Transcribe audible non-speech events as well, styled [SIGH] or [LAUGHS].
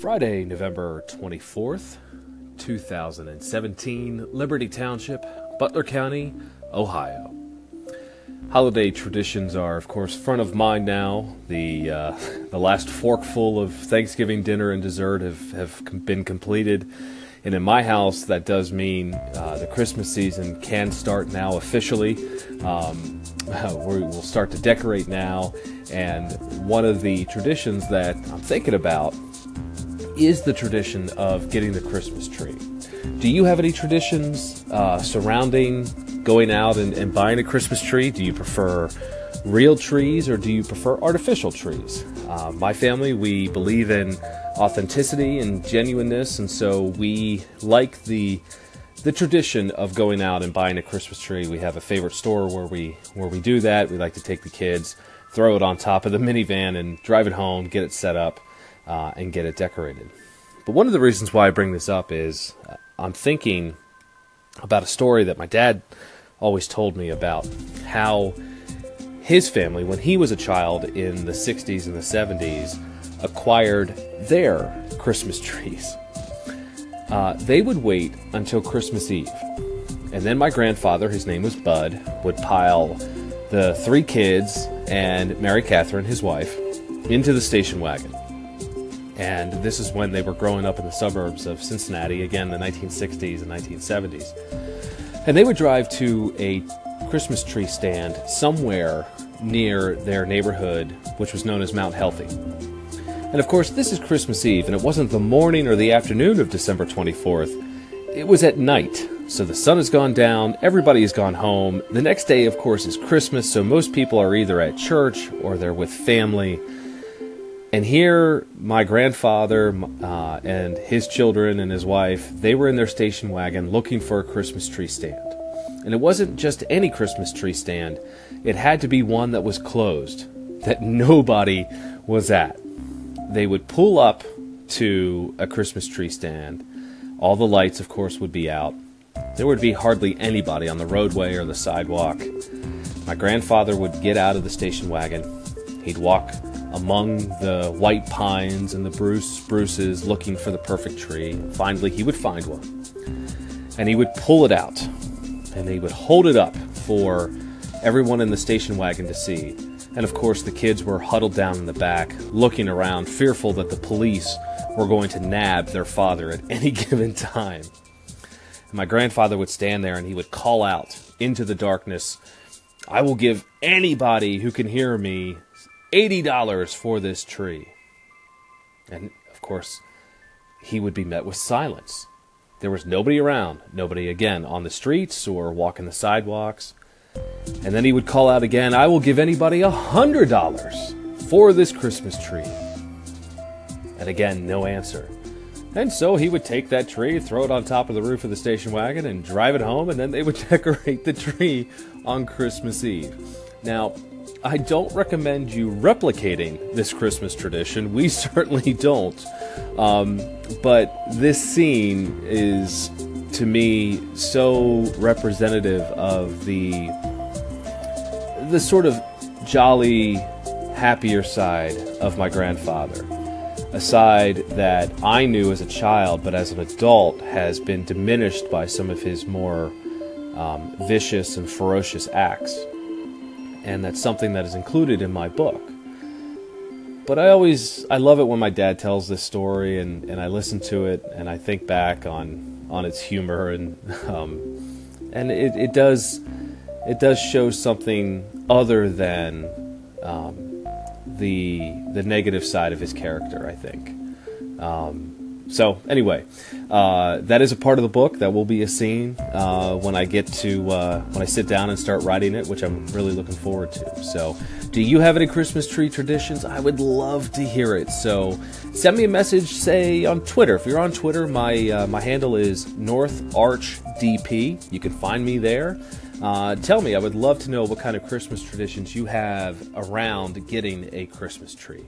Friday, November 24th, 2017, Liberty Township, Butler County, Ohio. Holiday traditions are, of course, front of mind now. The uh, [LAUGHS] the last forkful of Thanksgiving dinner and dessert have, have been completed. And in my house, that does mean uh, the Christmas season can start now officially. Um, [LAUGHS] we'll start to decorate now. And one of the traditions that I'm thinking about is the tradition of getting the Christmas tree. Do you have any traditions uh, surrounding going out and, and buying a Christmas tree? Do you prefer real trees or do you prefer artificial trees? Uh, my family, we believe in authenticity and genuineness, and so we like the the tradition of going out and buying a Christmas tree. We have a favorite store where we where we do that. We like to take the kids, throw it on top of the minivan, and drive it home, get it set up, uh, and get it decorated. But one of the reasons why I bring this up is uh, I'm thinking about a story that my dad always told me about how his family, when he was a child in the 60s and the 70s, acquired their Christmas [LAUGHS] trees. Uh, they would wait until Christmas Eve. And then my grandfather, his name was Bud, would pile the three kids and Mary Catherine, his wife, into the station wagon. And this is when they were growing up in the suburbs of Cincinnati, again, the 1960s and 1970s. And they would drive to a Christmas tree stand somewhere near their neighborhood, which was known as Mount Healthy. And of course, this is Christmas Eve, and it wasn't the morning or the afternoon of December 24th. It was at night. So the sun has gone down, everybody has gone home. The next day, of course, is Christmas, so most people are either at church or they're with family. And here, my grandfather uh, and his children and his wife, they were in their station wagon looking for a Christmas tree stand. And it wasn't just any Christmas tree stand, it had to be one that was closed, that [LAUGHS] nobody was at. They would pull up to a Christmas tree stand. All the lights, of course, would be out. There would be hardly anybody on the roadway or the sidewalk. My grandfather would get out of the station wagon. He'd walk among the white pines and the blue spruces looking for the perfect tree. Finally, he would find one. And he would pull it out. And he would hold it up for everyone in the station wagon to see. And of course, the kids were huddled down in the back, looking around, fearful that the police were going to nab their father at [LAUGHS] any given time. And my grandfather would stand there and he would call out into the darkness, I will give anybody who can hear me $80 for this tree. And of course, he would be met with silence. There was nobody around, nobody again on the streets or walking the sidewalks. And then he would call out again, I will give anybody a hundred dollars for this Christmas tree. And again, no answer. And so he would take that tree, throw it on top of the roof of the station wagon, and drive it home, and then they would [LAUGHS] decorate the tree on Christmas Eve. Now, I don't recommend you replicating this Christmas tradition. We [LAUGHS] certainly don't. Um, but this scene is, to me, so representative of the the sort of jolly, happier side of my grandfather. A side that I knew as a child, but as an adult has been diminished by some of his more um, vicious and ferocious acts and that's something that is included in my book. But I always I love it when my dad tells this story and, and I listen to it and I think back on on its humor and [LAUGHS] um, and it, it does it does show something other than um, the the negative side of his character. I think. Um, so anyway, uh, that is a part of the book. That will be a scene uh, when I get to uh, when I sit down and start writing it, which I'm really looking forward to. So, do you have any Christmas tree traditions? I would love to hear it. So, send me a message, say on Twitter. If you're on Twitter, my uh, my handle is North Arch DP. You can find me there. Uh, tell me, I would love to know what kind of Christmas traditions you have around getting a Christmas tree.